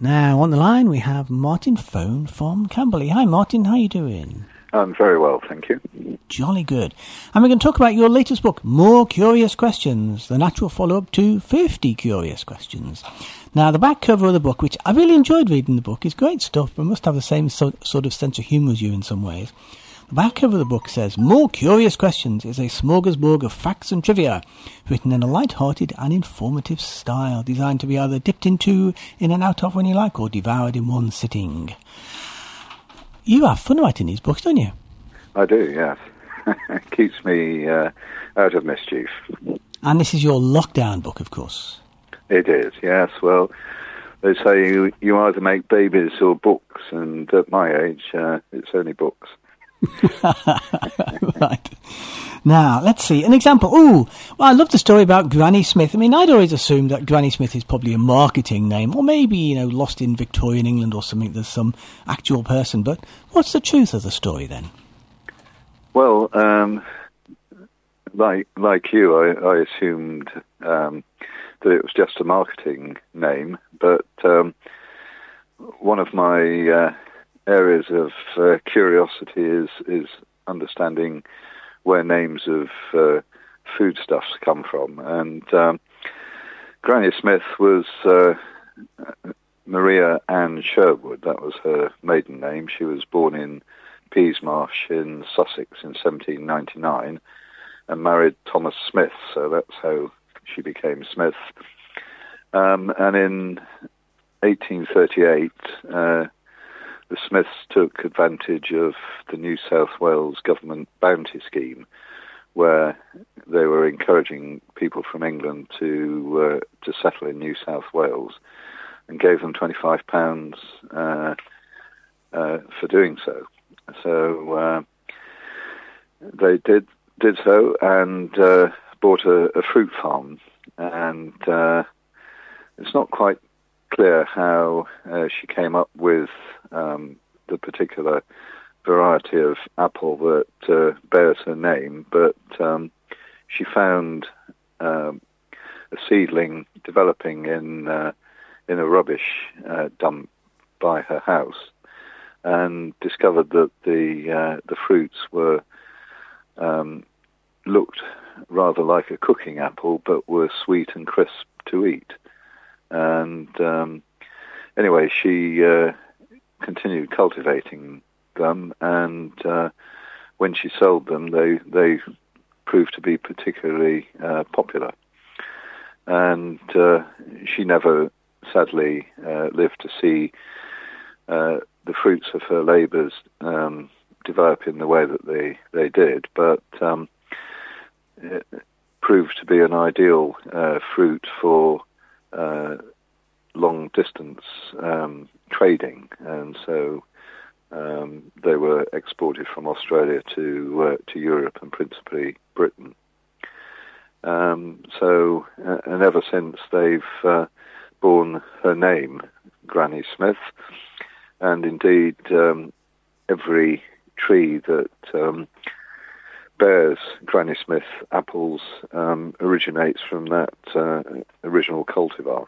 Now, on the line, we have Martin Fone from Camberley. Hi, Martin. How are you doing? I'm very well, thank you. Jolly good. And we're going to talk about your latest book, More Curious Questions, the natural follow-up to 50 Curious Questions. Now, the back cover of the book, which I really enjoyed reading the book, is great stuff, but must have the same so- sort of sense of humour as you in some ways. The back cover of the book says, More Curious Questions is a smorgasbord of facts and trivia, written in a light-hearted and informative style, designed to be either dipped into, in and out of when you like, or devoured in one sitting. You have fun writing these books, don't you? I do, yes. it keeps me uh, out of mischief. And this is your lockdown book, of course. It is, yes. Well, they say you, you either make babies or books, and at my age, uh, it's only books. right. Now, let's see. An example. Ooh, well, I love the story about Granny Smith. I mean, I'd always assumed that Granny Smith is probably a marketing name, or maybe, you know, lost in Victorian England or something. There's some actual person. But what's the truth of the story then? Well, um, like like you, I, I assumed um, that it was just a marketing name, but um, one of my uh, areas of uh, curiosity is is understanding where names of uh, foodstuffs come from. And um, Granny Smith was uh, Maria Ann Sherwood. That was her maiden name. She was born in Peasmarsh in Sussex in 1799 and married Thomas Smith. So that's how she became Smith. Um, and in 1838, uh, the Smiths took advantage of the New South Wales government bounty scheme, where they were encouraging people from England to uh, to settle in New South Wales, and gave them twenty five pounds uh, uh, for doing so. So uh, they did did so and uh, bought a, a, fruit farm, and uh, it's not quite clear how she came up with um, the particular variety of apple that uh, bears her name, but um, she found um, a seedling developing in uh, in a rubbish uh, dump by her house, and discovered that the uh, the fruits were um, looked rather like a cooking apple, but were sweet and crisp to eat. And um, anyway, she uh, continued cultivating them, and uh, when she sold them, they they proved to be particularly uh, popular. And uh, she never, sadly, uh, lived to see uh, the fruits of her labours um, develop in the way that they they did, but um, it proved to be an ideal fruit for long distance um, trading, and so um, they were exported from Australia to uh, to Europe and principally Britain. Um, so, uh, and ever since they've uh, borne her name, Granny Smith, and indeed um, every tree that um, bears Granny Smith apples um, originates from that uh, original cultivar.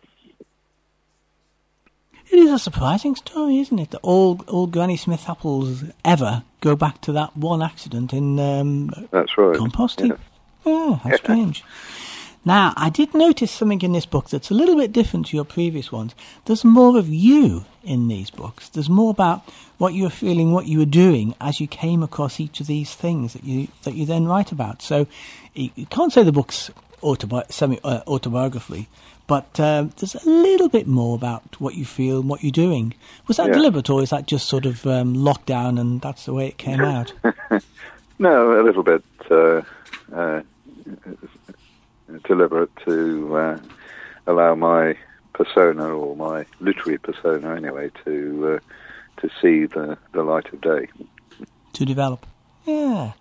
It is a surprising story, isn't it? That all all Granny Smith apples ever go back to that one accident in um, that's right composting. Yeah, oh, how strange. Now, I did notice something in this book that's a little bit different to your previous ones. There's more of you in these books. There's more about what you were feeling, what you were doing as you came across each of these things that you that you then write about. So, you can't say the book's autobi- semi uh, autobiography, but um, there's a little bit more about what you feel and what you're doing. Was that yeah. deliberate, or is that just sort of um, lockdown and that's the way it came out? no, a little bit uh, uh, deliberate to uh, allow my persona or my literary persona, anyway, to uh, to see the, the light of day. To develop, yeah.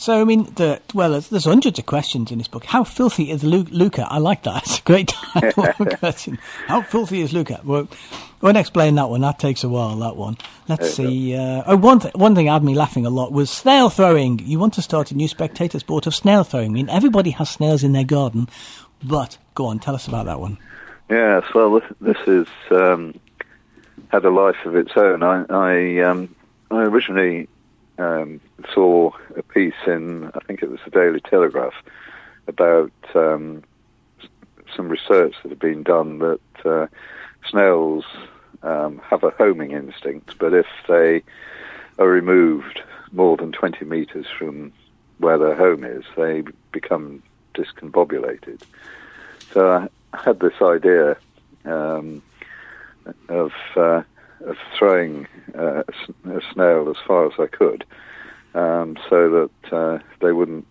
So, I mean, the, well, there's, there's, hundreds of questions in this book. How filthy is Lu- lucre? I like that. It's a great question. How filthy is lucre? Well, won't explain that one. That takes a while, that one. Let's see. Uh, oh, one, th- one thing had me laughing a lot was snail throwing. You want to start a new spectator sport of snail throwing. I mean, everybody has snails in their garden. But, go on, tell us about that one. Yes, well, this, this is um, had a life of its own. I I, um, I originally um, saw a piece in I think it was the Daily Telegraph about um, some research that had been done that uh, snails um, have a homing instinct, but if they are removed more than 20 meters from where their home is, they become discombobulated. So I had this idea um, of uh, of throwing uh, a snail as far as I could, um, so that uh, they wouldn't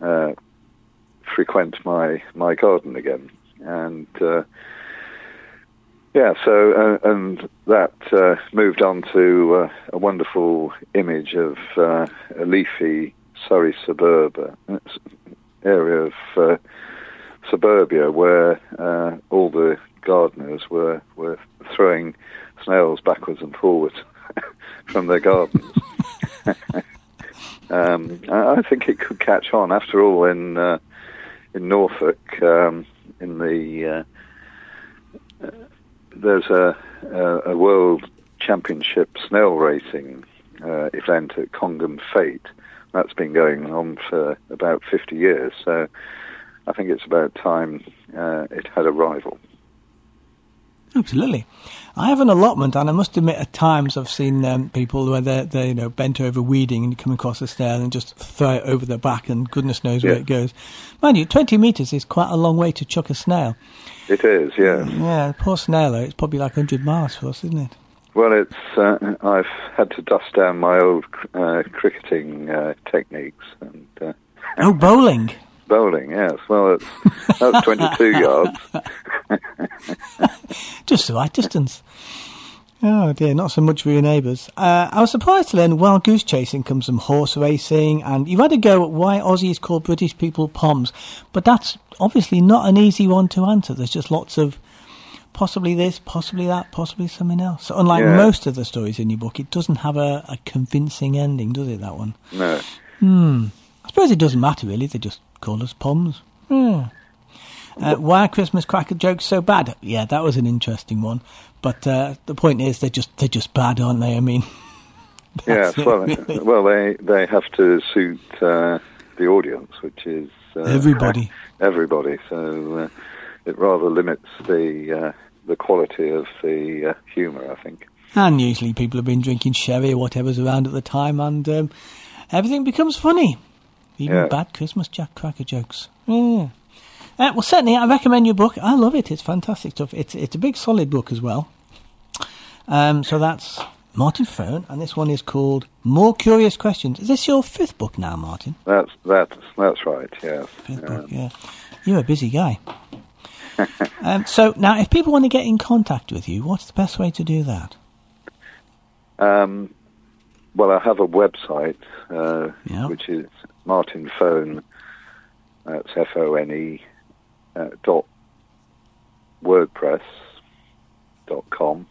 uh, frequent my my garden again. And uh, yeah, so uh, and that uh, moved on to a wonderful image of a leafy Surrey suburb area of suburbia where all the gardeners were were throwing snails backwards and forwards from their gardens. um, I think it could catch on. After all, in in Norfolk, um, in the there's a, a, a, world championship snail racing uh, event at Congham Fete. That's been going on for about 50 years, so I think it's about time uh, it had a rival. Absolutely. I have an allotment, and I must admit, at times I've seen um, people where they're, they're, you know bent over weeding and come across a snail and just throw it over their back, and goodness knows yeah. where it goes. Mind you, 20 metres is quite a long way to chuck a snail. It is, yeah. Yeah, poor snail, Though, it's probably like 100 miles for us, isn't it? Well, it's. Uh, I've had to dust down my old uh, cricketing uh, techniques and. Uh, oh, bowling. Bowling, yes. Well, it's, that's 22 yards. Just the right distance. Oh dear, not so much for your neighbours. Uh, I was surprised to learn wild goose chasing comes from horse racing, and you've had a go at why Aussies call British people Poms, but that's obviously not an easy one to answer. There's just lots of possibly this, possibly that, possibly something else. So unlike yeah. most of the stories in your book, it doesn't have a, a convincing ending, does it? That one? No. Hmm. I suppose it doesn't matter really. They just call us Poms. Yeah. Uh, why are Christmas cracker jokes so bad? Yeah, that was an interesting one. But uh, the point is, they're just they're just bad, aren't they? I mean, yeah. Well, well, they they have to suit uh, the audience, which is uh, everybody. Everybody. So uh, it rather limits the uh, the quality of the humour, I think. And usually, people have been drinking sherry or whatever's around at the time, and um, everything becomes funny. Even yeah. bad Christmas Jack cracker jokes. Yeah. Uh, well, certainly, I recommend your book. I love it. It's fantastic stuff. It's it's a big, solid book as well. Um, so that's Martin Fone, and this one is called More Curious Questions. Is this your fifth book now, Martin? That's that's that's right. Yes. Fifth um, book. Yeah. You're a busy guy. um, so now, if people want to get in contact with you, what's the best way to do that? Um, well, I have a website, uh, yep. which is Martin Fone. That's F O N E uh, dot wordpress dot com.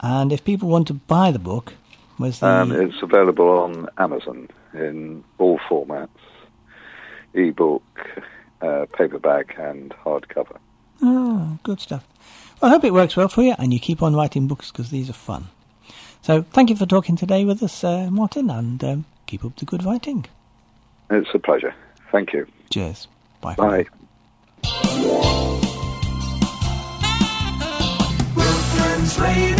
And if people want to buy the book, where's the? Um, it's available on Amazon in all formats: ebook, uh, paperback, and hardcover. Oh, good stuff. Well, I hope it works well for you, and you keep on writing books because these are fun. So, thank you for talking today with us, uh, Martin, and um, keep up the good writing. It's a pleasure. Thank you. Cheers. Bye. Bye. Bye.